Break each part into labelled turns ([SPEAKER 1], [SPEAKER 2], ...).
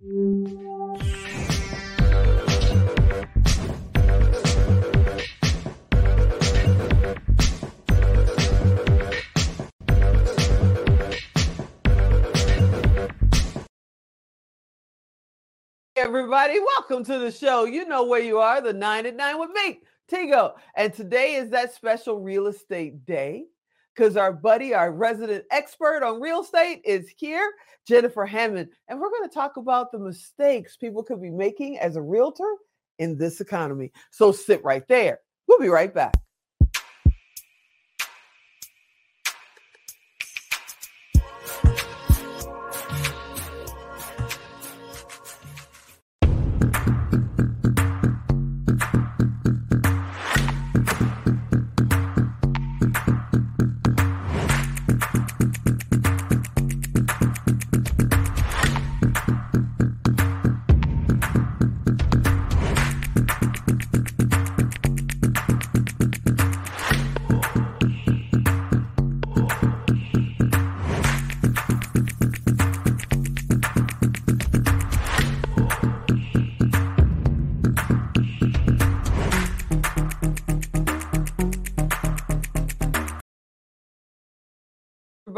[SPEAKER 1] everybody. Welcome to the show. You know where you are, the nine at nine with me, Tigo. And today is that special real estate day because our buddy, our resident expert on real estate, is here, Jennifer Hammond. And we're going to talk about the mistakes people could be making as a realtor in this economy. So sit right there. We'll be right back.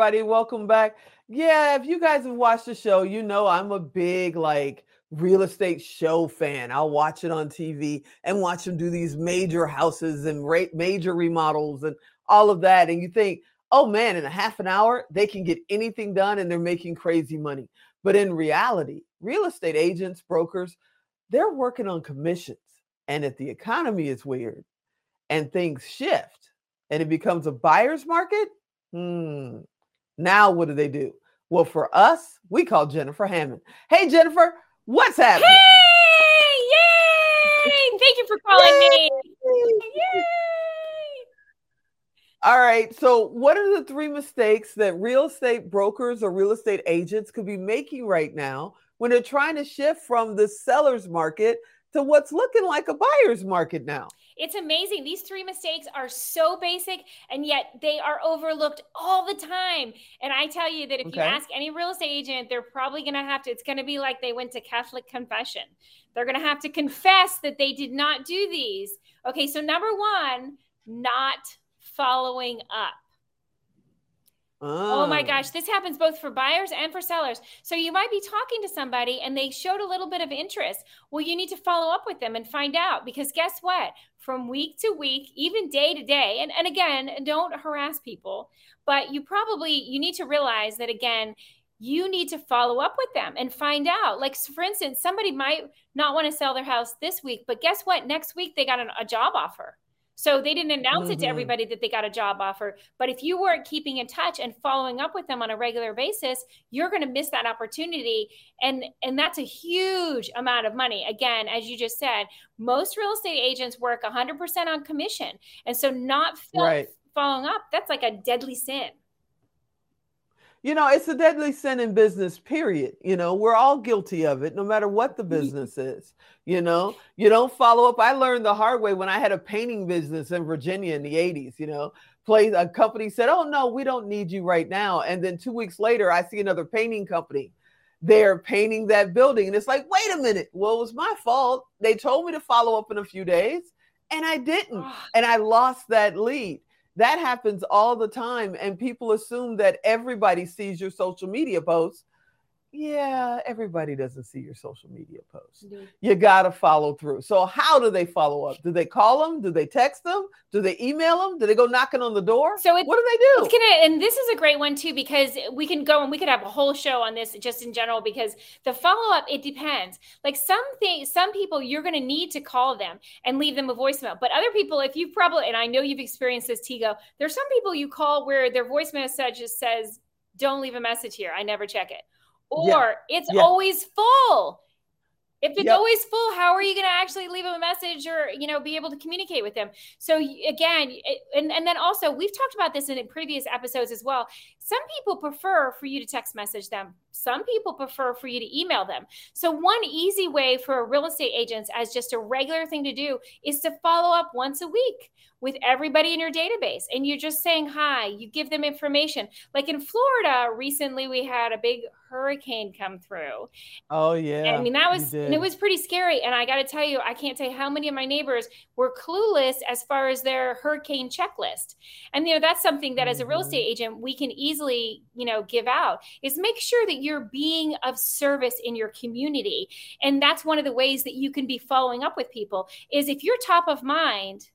[SPEAKER 1] Everybody. Welcome back. Yeah, if you guys have watched the show, you know I'm a big like real estate show fan. I'll watch it on TV and watch them do these major houses and major remodels and all of that. And you think, oh man, in a half an hour, they can get anything done and they're making crazy money. But in reality, real estate agents, brokers, they're working on commissions. And if the economy is weird and things shift and it becomes a buyer's market, hmm, now, what do they do? Well, for us, we call Jennifer Hammond. Hey, Jennifer, what's happening?
[SPEAKER 2] Hey, yay! Thank you for calling me. Yay!
[SPEAKER 1] All right. So, what are the three mistakes that real estate brokers or real estate agents could be making right now when they're trying to shift from the seller's market to what's looking like a buyer's market now?
[SPEAKER 2] It's amazing. These three mistakes are so basic and yet they are overlooked all the time. And I tell you that if okay. you ask any real estate agent, they're probably going to have to, it's going to be like they went to Catholic confession. They're going to have to confess that they did not do these. Okay, so number one, not following up. Oh. oh. my oh. gosh, this happens both for buyers and for sellers. So you might be talking to somebody and they showed a little bit of interest. Well, you need to follow up with them and find out because guess what? From week to week, even day to day, and, and again, don't harass people, but you probably you need to realize that again, you need to follow up with them and find out. Like for instance, somebody might not want to sell their house this week, but guess what? Next week they got an, a job offer so they didn't announce mm-hmm. it to mm-hmm. everybody that they got a job offer. But if you weren't keeping in touch and following up with them on a regular basis, you're going to miss that opportunity. And and that's a huge amount of money. Again, as you just said, most real estate agents work 100% on commission. And so not right. following up, that's like a deadly sin.
[SPEAKER 1] You know, it's a deadly sin in business, period. You know, we're all guilty of it, no matter what the business is. You know, you don't follow up. I learned the hard way when I had a painting business in Virginia in the 80s, you know, play a company said, Oh no, we don't need you right now. And then two weeks later, I see another painting company. They're painting that building. And it's like, wait a minute. Well, it was my fault. They told me to follow up in a few days and I didn't. Ah. And I lost that lead. That happens all the time. And people assume that everybody sees your social media posts yeah, everybody doesn't see your social media posts. Mm-hmm. You got to follow through. So, how do they follow up? Do they call them? Do they text them? Do they email them? Do they go knocking on the door? So, it, what do they do?
[SPEAKER 2] It's gonna, and this is a great one too because we can go and we could have a whole show on this just in general because the follow up it depends. Like some things, some people you're going to need to call them and leave them a voicemail, but other people, if you probably and I know you've experienced this, Tigo, there's some people you call where their voice message just says, "Don't leave a message here. I never check it." Or yeah. it's yeah. always full. if it's yep. always full how are you going to actually leave a message or you know be able to communicate with them so again and, and then also we've talked about this in previous episodes as well some people prefer for you to text message them. Some people prefer for you to email them. So one easy way for a real estate agents as just a regular thing to do is to follow up once a week with everybody in your database. And you're just saying hi. You give them information. Like in florida recently we had a big hurricane come through.
[SPEAKER 1] Oh yeah.
[SPEAKER 2] I mean that was and it was pretty scary. And i got to tell you i can't tell you how many of my neighbors were clueless as far as their hurricane checklist. And you know that's something that as a real mm-hmm. estate agent we can easily you know give out is make sure that you're being of service in your community and that's one of the ways that you can be following up with people is if you're top of mind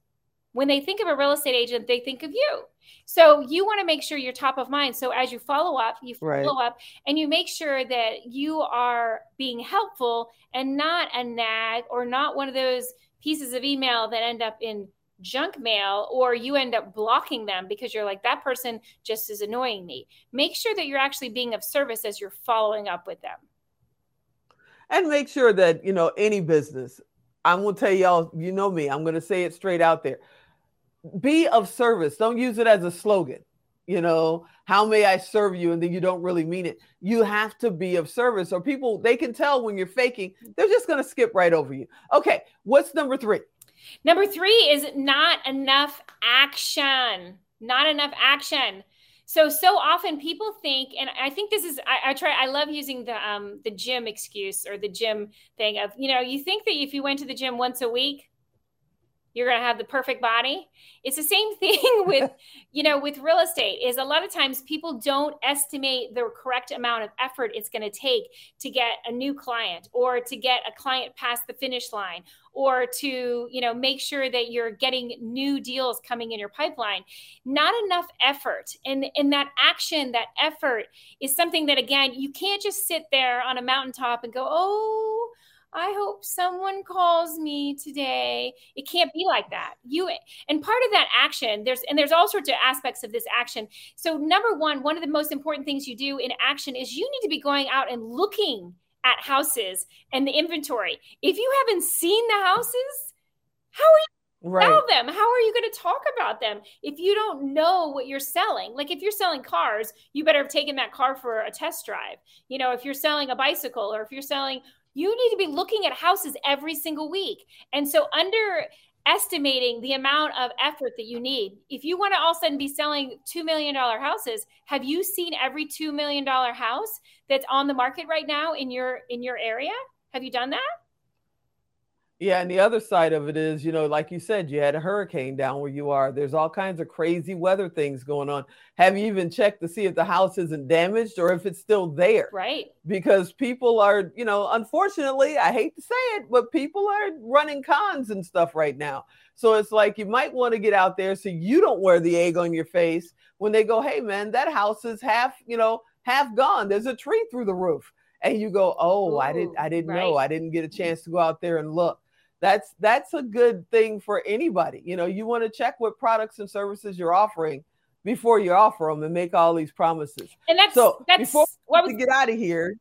[SPEAKER 2] when they think of a real estate agent, they think of you. So you want to make sure you're top of mind. So as you follow up, you follow right. up and you make sure that you are being helpful and not a nag or not one of those pieces of email that end up in junk mail or you end up blocking them because you're like that person just is annoying me. Make sure that you're actually being of service as you're following up with them.
[SPEAKER 1] And make sure that, you know, any business, I'm going to tell y'all, you know me, I'm going to say it straight out there be of service. Don't use it as a slogan. You know, how may I serve you? And then you don't really mean it. You have to be of service, or people they can tell when you're faking. They're just going to skip right over you. Okay, what's number three?
[SPEAKER 2] Number three is not enough action. Not enough action. So so often people think, and I think this is I, I, try I love using the um the gym excuse or the gym thing of you know you think that if you went to the gym once a week you're going to have the perfect body. It's the same thing with you know with real estate is a lot of times people don't estimate the correct amount of effort it's going to take to get a new client or to get a client past the finish line or to you know make sure that you're getting new deals coming in your pipeline. Not enough effort and and that action that effort is something that again you can't just sit there on a mountaintop and go oh I hope someone calls me today. It can't be like that. You and part of that action, there's and there's all sorts of aspects of this action. So number one, one of the most important things you do in action is you need to be going out and looking at houses and the inventory. If you haven't seen the houses, how are you right. sell them? How are you going to talk about them if you don't know what you're selling? Like if you're selling cars, you better have taken that car for a test drive. You know, if you're selling a bicycle or if you're selling you need to be looking at houses every single week. And so, underestimating the amount of effort that you need, if you want to all of a sudden be selling $2 million houses, have you seen every $2 million house that's on the market right now in your in your area? Have you done that?
[SPEAKER 1] Yeah, and the other side of it is, you know, like you said, you had a hurricane down where you are. There's all kinds of crazy weather things going on. Have you even checked to see if the house isn't damaged or if it's still there?
[SPEAKER 2] Right.
[SPEAKER 1] Because people are, you know, unfortunately, I hate to say it, but people are running cons and stuff right now. So it's like you might want to get out there so you don't wear the egg on your face when they go, "Hey man, that house is half, you know, half gone. There's a tree through the roof." And you go, "Oh, Ooh, I didn't oh, I didn't right. know. I didn't get a chance to go out there and look." That's that's a good thing for anybody. You know you want to check what products and services you're offering before you offer them and make all these promises.
[SPEAKER 2] And that's so that's
[SPEAKER 1] before we get out of here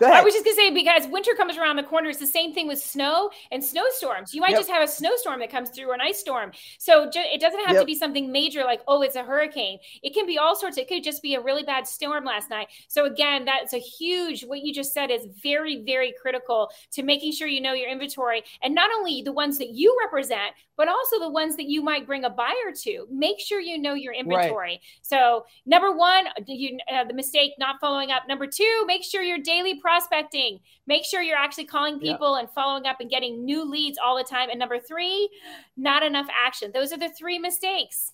[SPEAKER 2] I was just gonna say because winter comes around the corner, it's the same thing with snow and snowstorms. You might yep. just have a snowstorm that comes through or an ice storm. So ju- it doesn't have yep. to be something major like oh, it's a hurricane. It can be all sorts. It could just be a really bad storm last night. So again, that's a huge. What you just said is very very critical to making sure you know your inventory and not only the ones that you represent, but also the ones that you might bring a buyer to. Make sure you know your inventory. Right. So number one, you uh, the mistake not following up. Number two, make sure your daily prospecting. Make sure you're actually calling people and following up and getting new leads all the time. And number three, not enough action. Those are the three mistakes.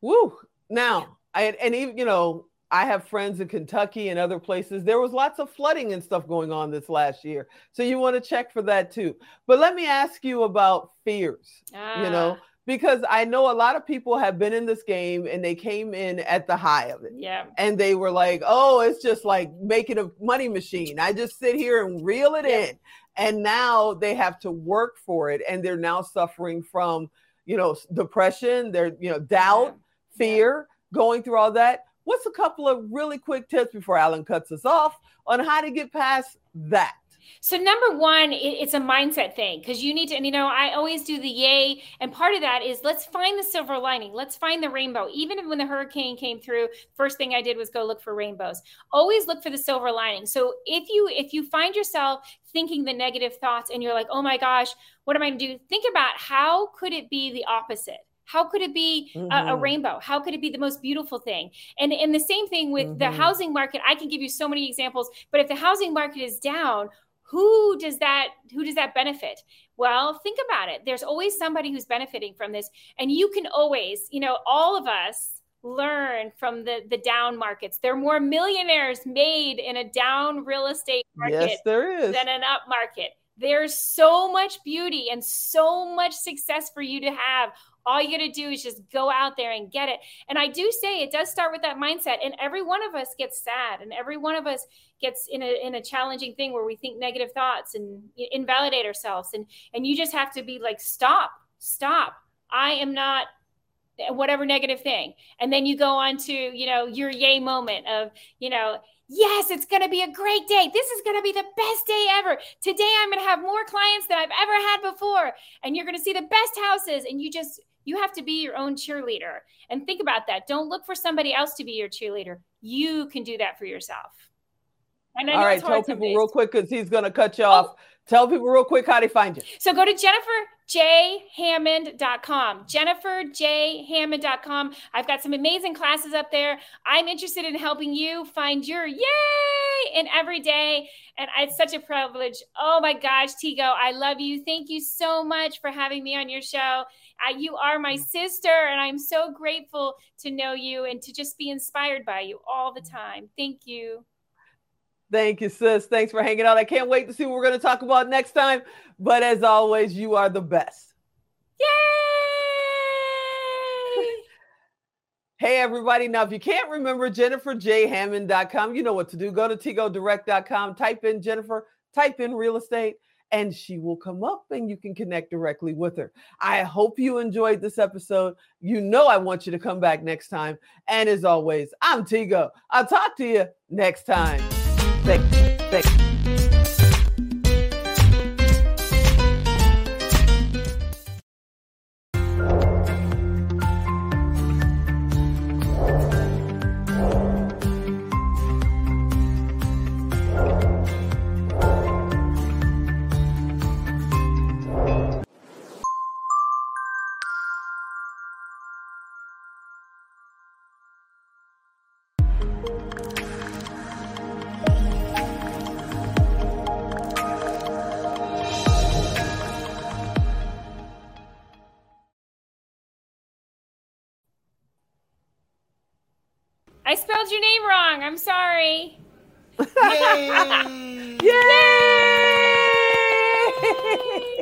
[SPEAKER 1] Woo. Now, I, and even, you know, I have friends in Kentucky and other places. There was lots of flooding and stuff going on this last year. So you want to check for that too. But let me ask you about fears, ah. you know, because I know a lot of people have been in this game and they came in at the high of it.
[SPEAKER 2] Yeah.
[SPEAKER 1] And they were like, oh, it's just like making a money machine. I just sit here and reel it yeah. in. And now they have to work for it. And they're now suffering from, you know, depression, they're, you know, doubt, yeah. fear, yeah. going through all that What's a couple of really quick tips before Alan cuts us off on how to get past that?
[SPEAKER 2] So number one, it's a mindset thing because you need to, and you know, I always do the yay, and part of that is let's find the silver lining, let's find the rainbow. Even when the hurricane came through, first thing I did was go look for rainbows. Always look for the silver lining. So if you if you find yourself thinking the negative thoughts and you're like, oh my gosh, what am I going to do? Think about how could it be the opposite how could it be mm-hmm. a, a, mm-hmm. rainbow? How could it be the most beautiful thing? And and the same thing with mm-hmm. the housing market. I can give you so many examples, but if the housing market is down, who does that who does that benefit? Well think about it. There's always somebody who's benefiting from this and you can always you know all of us learn from the the down markets. There are more millionaires made in a down real estate market
[SPEAKER 1] yes, there is.
[SPEAKER 2] than an up market. There's so much beauty and so much success for you to have all you got to do is just go out there and get it. And I do say it does start with that mindset. And every one of us gets sad, and every one of us gets in a in a challenging thing where we think negative thoughts and invalidate ourselves. And and you just have to be like, stop, stop. I am not whatever negative thing. And then you go on to you know your yay moment of you know yes, it's going to be a great day. This is going to be the best day ever. Today, I'm going to have more clients than I've ever had before. And you're going to see the best houses. And you just, you have to be your own cheerleader. And think about that. Don't look for somebody else to be your cheerleader. You can do that for yourself.
[SPEAKER 1] All right, tell people real quick because he's going to cut you oh. Tell people real quick how they find you.
[SPEAKER 2] So go to jenniferjhammond.com. Jenniferjhammond.com. I've got some amazing classes up there. I'm interested in helping you find your yay in every day. And it's such a privilege. Oh my gosh, Tigo, I love you. Thank you so much for having me on your show. Uh, you are my sister, and I'm so grateful to know you and to just be inspired by you all the time. Thank you.
[SPEAKER 1] Thank you, sis. Thanks for hanging out. I can't wait to see what we're going to talk about next time. But as always, you are the best.
[SPEAKER 2] Yay!
[SPEAKER 1] hey, everybody. Now, if you can't remember JenniferJHammond.com, you know what to do. Go to TigoDirect.com, type in Jennifer, type in real estate, and she will come up and you can connect directly with her. I hope you enjoyed this episode. You know, I want you to come back next time. And as always, I'm Tigo. I'll talk to you next time thick, thick.
[SPEAKER 2] I spelled your name wrong. I'm sorry.
[SPEAKER 1] Yay! Yay!